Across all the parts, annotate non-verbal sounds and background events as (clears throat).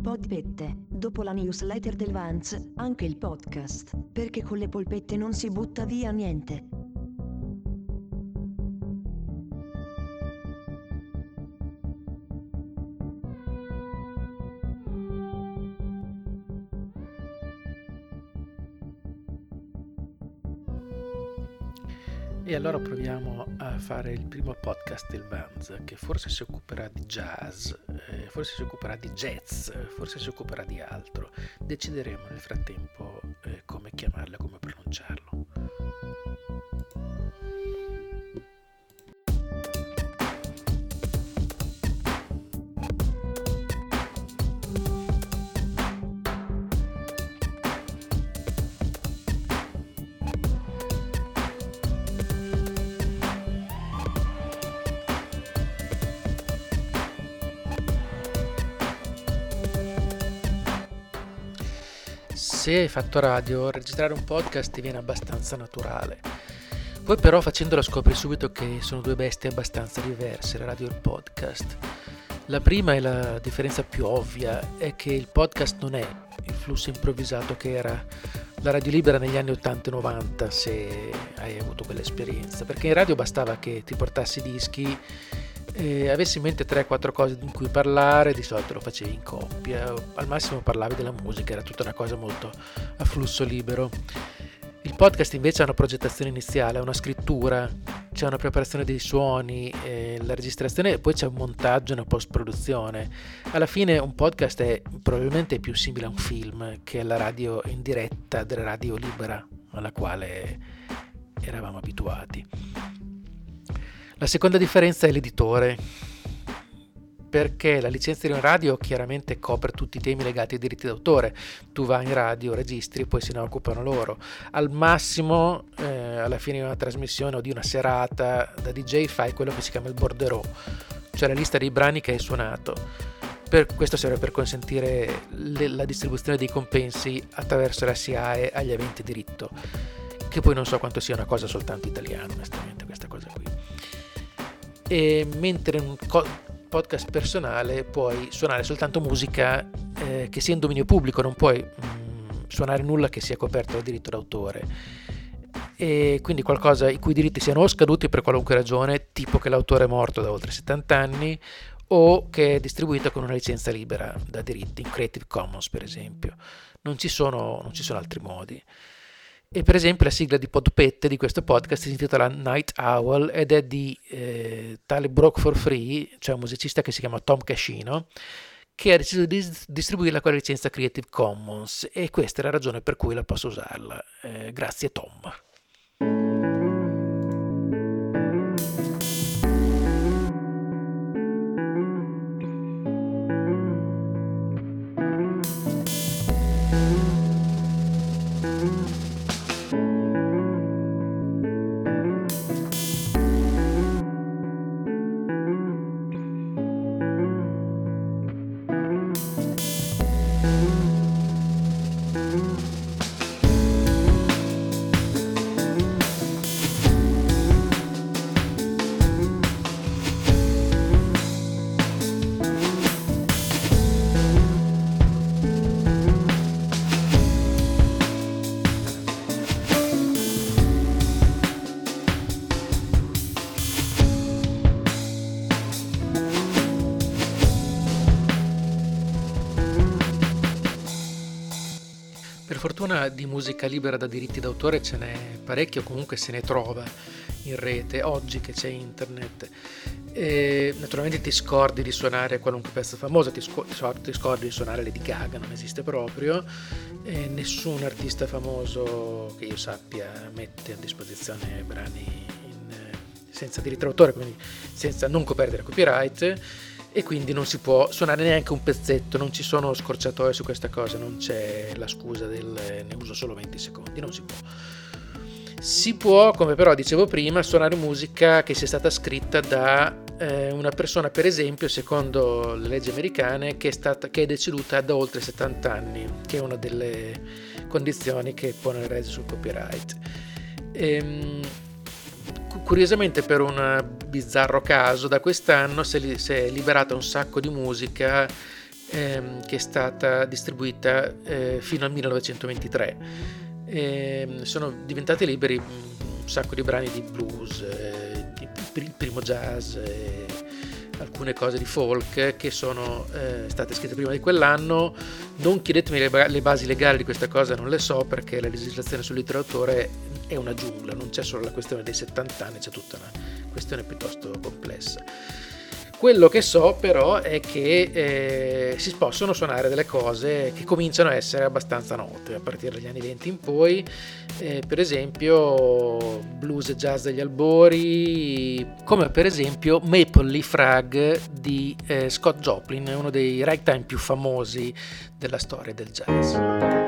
Podpette, dopo la newsletter del Vance, anche il podcast, perché con le polpette non si butta via niente. E allora proviamo a fare il primo podcast del Vans, che forse si occuperà di jazz, forse si occuperà di jazz, forse si occuperà di altro. Decideremo nel frattempo eh, come chiamarlo e come pronunciarlo. Se hai fatto radio, registrare un podcast ti viene abbastanza naturale. Poi però facendolo scopri subito che sono due bestie abbastanza diverse, la radio e il podcast. La prima e la differenza più ovvia è che il podcast non è il flusso improvvisato che era la radio libera negli anni 80 e 90 se hai avuto quell'esperienza, perché in radio bastava che ti portassi dischi e avessi in mente 3-4 cose di cui parlare, di solito lo facevi in coppia, al massimo parlavi della musica, era tutta una cosa molto a flusso libero. Il podcast invece ha una progettazione iniziale, ha una scrittura, c'è una preparazione dei suoni, eh, la registrazione e poi c'è un montaggio e una post-produzione. Alla fine un podcast è probabilmente più simile a un film che alla radio in diretta della radio libera alla quale eravamo abituati. La seconda differenza è l'editore, perché la licenza di un radio chiaramente copre tutti i temi legati ai diritti d'autore. Tu vai in radio, registri poi se ne occupano loro. Al massimo, eh, alla fine di una trasmissione o di una serata da DJ fai quello che si chiama il bordereau, cioè la lista dei brani che hai suonato. Per, questo serve per consentire le, la distribuzione dei compensi attraverso la SIAE agli aventi diritto, che poi non so quanto sia una cosa soltanto italiana, onestamente, e mentre in un podcast personale puoi suonare soltanto musica eh, che sia in dominio pubblico, non puoi mh, mm, suonare nulla che sia coperto dal diritto d'autore. E quindi qualcosa i cui diritti siano o scaduti per qualunque ragione, tipo che l'autore è morto da oltre 70 anni, o che è distribuito con una licenza libera da diritti, in Creative Commons per esempio. Non ci sono, non ci sono altri modi. E per esempio la sigla di Podpette di questo podcast si intitola Night Owl ed è di eh, tale Broke for Free, cioè un musicista che si chiama Tom Cascino, che ha deciso di distribuirla con la licenza Creative Commons e questa è la ragione per cui la posso usarla. Eh, grazie Tom. Di musica libera da diritti d'autore ce n'è parecchio, comunque se ne trova in rete oggi che c'è internet. E naturalmente ti scordi di suonare qualunque pezzo famoso, ti scordi di suonare Lady Gaga, non esiste proprio. E nessun artista famoso che io sappia mette a disposizione brani in, senza diritto d'autore, quindi senza non coperti da copyright e quindi non si può suonare neanche un pezzetto, non ci sono scorciatoie su questa cosa, non c'è la scusa del ne uso solo 20 secondi, non si può. Si può, come però dicevo prima, suonare musica che sia stata scritta da eh, una persona, per esempio, secondo le leggi americane, che è, stata, che è deceduta da oltre 70 anni, che è una delle condizioni che pone il legge sul copyright. Ehm, curiosamente per un bizzarro caso da quest'anno si è liberata un sacco di musica ehm, che è stata distribuita eh, fino al 1923. E ehm, sono diventati liberi un sacco di brani di blues, eh, il primo jazz, eh, alcune cose di folk che sono eh, state scritte prima di quell'anno. Non chiedetemi le, le, basi legali di questa cosa, non le so perché la legislazione sul literature è una giungla, non c'è solo la questione dei 70 anni, c'è tutta una questione piuttosto complessa. Quello che so però è che eh, si possono suonare delle cose che cominciano a essere abbastanza note a partire dagli anni 20 in poi, eh, per esempio blues e jazz degli albori, come per esempio Maple Leaf Rag di eh, Scott Joplin, uno dei ragtime più famosi della storia del jazz.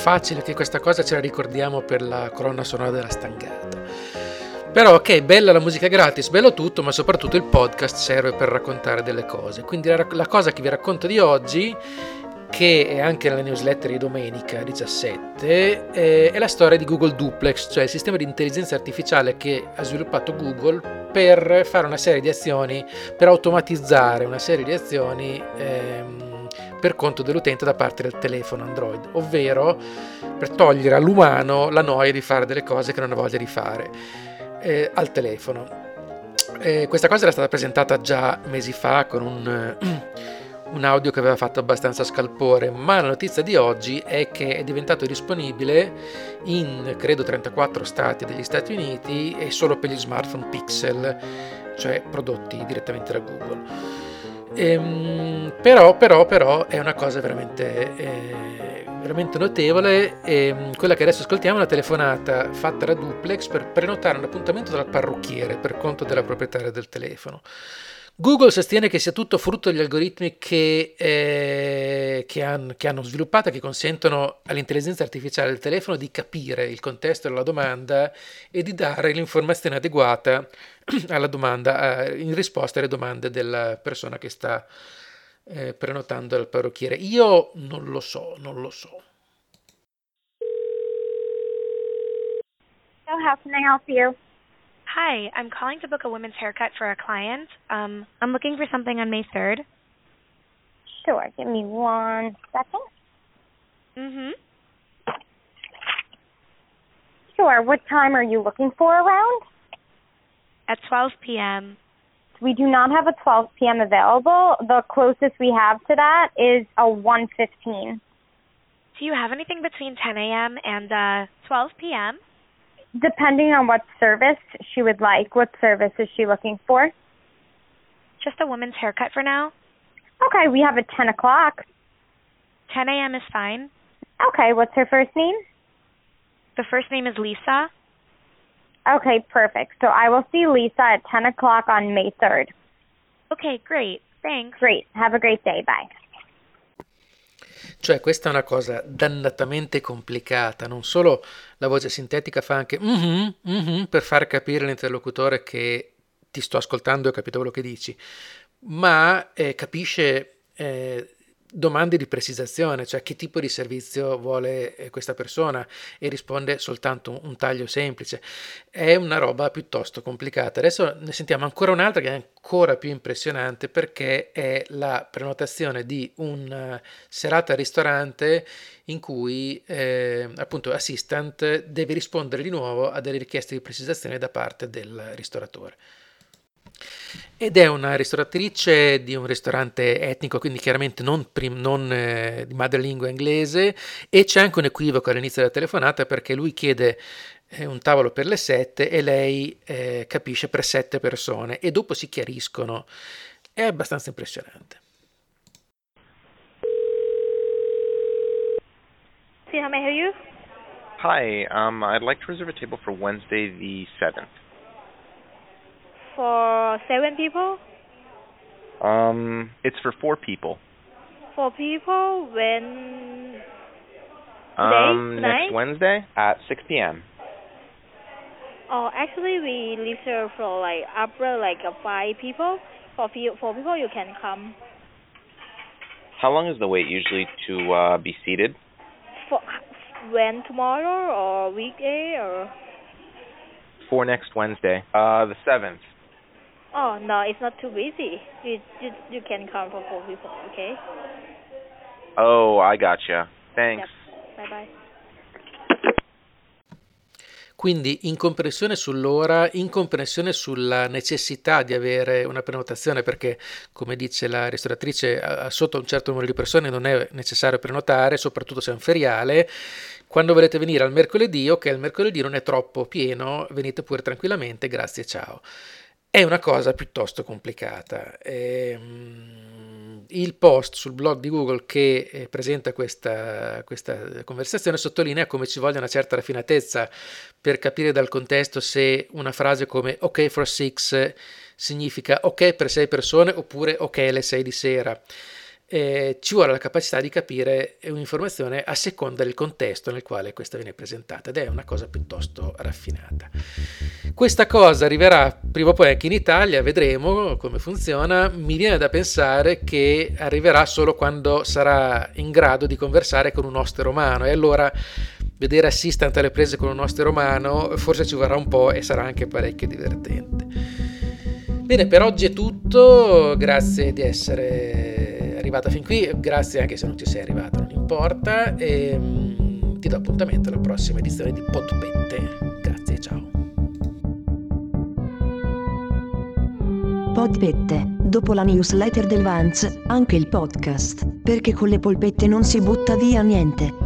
Facile che questa cosa ce la ricordiamo per la colonna sonora della stangata. Però ok, bella la musica gratis, bello tutto, ma soprattutto il podcast serve per raccontare delle cose. Quindi la, la cosa che vi racconto di oggi, che è anche nella newsletter di domenica 17, è, è la storia di Google Duplex, cioè il sistema di intelligenza artificiale che ha sviluppato Google per fare una serie di azioni, per automatizzare una serie di azioni. Ehm, per conto dell'utente da parte del telefono Android, ovvero per togliere all'umano la noia di fare delle cose che non ha voglia di fare eh, al telefono. Eh, questa cosa era stata presentata già mesi fa con un, un audio che aveva fatto abbastanza scalpore, ma la notizia di oggi è che è diventato disponibile in credo 34 stati degli Stati Uniti e solo per gli smartphone Pixel, cioè prodotti direttamente da Google. Ehm, però, però, però è una cosa veramente, eh, veramente notevole. E, ehm, quella che adesso ascoltiamo è una telefonata fatta da duplex per prenotare un appuntamento dal parrucchiere per conto della proprietaria del telefono. Google sostiene che sia tutto frutto degli algoritmi che, eh, che, han, che, hanno sviluppato che consentono all'intelligenza artificiale del telefono di capire il contesto della domanda e di dare l'informazione adeguata (clears throat) alla domanda, eh, in risposta alle domande della persona che sta eh, prenotando al parrucchiere. Io non lo so, non lo so. So how can I help you? Hi, I'm calling to book a women's haircut for a client. Um, I'm looking for something on May 3rd. Sure, give me one second. Mm-hmm. Sure, what time are you looking for around? At 12 p.m. We do not have a 12 p.m. available. The closest we have to that is a 1:15. Do you have anything between 10 a.m. and uh, 12 p.m.? Depending on what service she would like. What service is she looking for? Just a woman's haircut for now. Okay, we have a 10 o'clock. 10 a.m. is fine. Okay, what's her first name? The first name is Lisa. Okay, perfect. So I will see Lisa at 10 o'clock on May 3rd. Okay, great. Thanks. Great. Have a great day. Bye. Cioè, questa è una cosa dannatamente complicata. Non solo la voce sintetica fa anche mm-hmm, mm-hmm, per far capire all'interlocutore che ti sto ascoltando e ho capito quello che dici, ma eh, capisce eh, domande di precisazione, cioè che tipo di servizio vuole eh, questa persona e risponde soltanto un taglio semplice. È una roba piuttosto complicata. Adesso ne sentiamo ancora un'altra che è ancora più impressionante perché è la prenotazione di una serata al ristorante in cui eh, appunto assistant deve rispondere di nuovo a delle richieste di precisazione da parte del ristoratore ed è una ristoratrice di un ristorante etnico, quindi chiaramente non, prim- non eh, di madrelingua inglese e c'è anche un equivoco all'inizio della telefonata perché lui chiede eh, un tavolo per le sette e lei eh, capisce per sette persone e dopo si chiariscono. È abbastanza impressionante. See how may I help you? Hi, um, I'd like to reserve a table for Wednesday the 7th. For seven people? Um, it's for four people. Four people when Um, Today? next Wednesday at 6 p.m. Oh, actually, we reserve for like upper like uh, five people. For few, for people, you can come. How long is the wait usually to uh, be seated? For when tomorrow or weekday or? For next Wednesday, uh, the 7th. Oh no, it's not too busy. You you you can come for four people. Okay. Oh, I gotcha. Thanks. Bye bye. Quindi incomprensione sull'ora, incomprensione sulla necessità di avere una prenotazione perché, come dice la ristoratrice, sotto un certo numero di persone non è necessario prenotare, soprattutto se è un feriale. Quando volete venire al mercoledì, ok, il mercoledì non è troppo pieno, venite pure tranquillamente, grazie, ciao. È una cosa piuttosto complicata. Ehm, il post sul blog di Google che eh, presenta questa, questa, conversazione sottolinea come ci voglia una certa raffinatezza per capire dal contesto se una frase come ok for six significa ok per sei persone oppure ok alle sei di sera eh, ci vuole la capacità di capire un'informazione a seconda del contesto nel quale questa viene presentata ed è una cosa piuttosto raffinata. Questa cosa arriverà prima o poi anche in Italia, vedremo come funziona. Mi viene da pensare che arriverà solo quando sarà in grado di conversare con un oste romano e allora vedere assistant alle prese con un oste romano forse ci vorrà un po' e sarà anche parecchio divertente. Bene, per oggi è tutto, grazie di essere arrivata fin qui, grazie anche se non ci sei arrivata, non importa, e um, ti do appuntamento alla prossima edizione di Podpette. Grazie, ciao. Podpette, dopo la newsletter del Vance, anche il podcast, perché con le polpette non si butta via niente.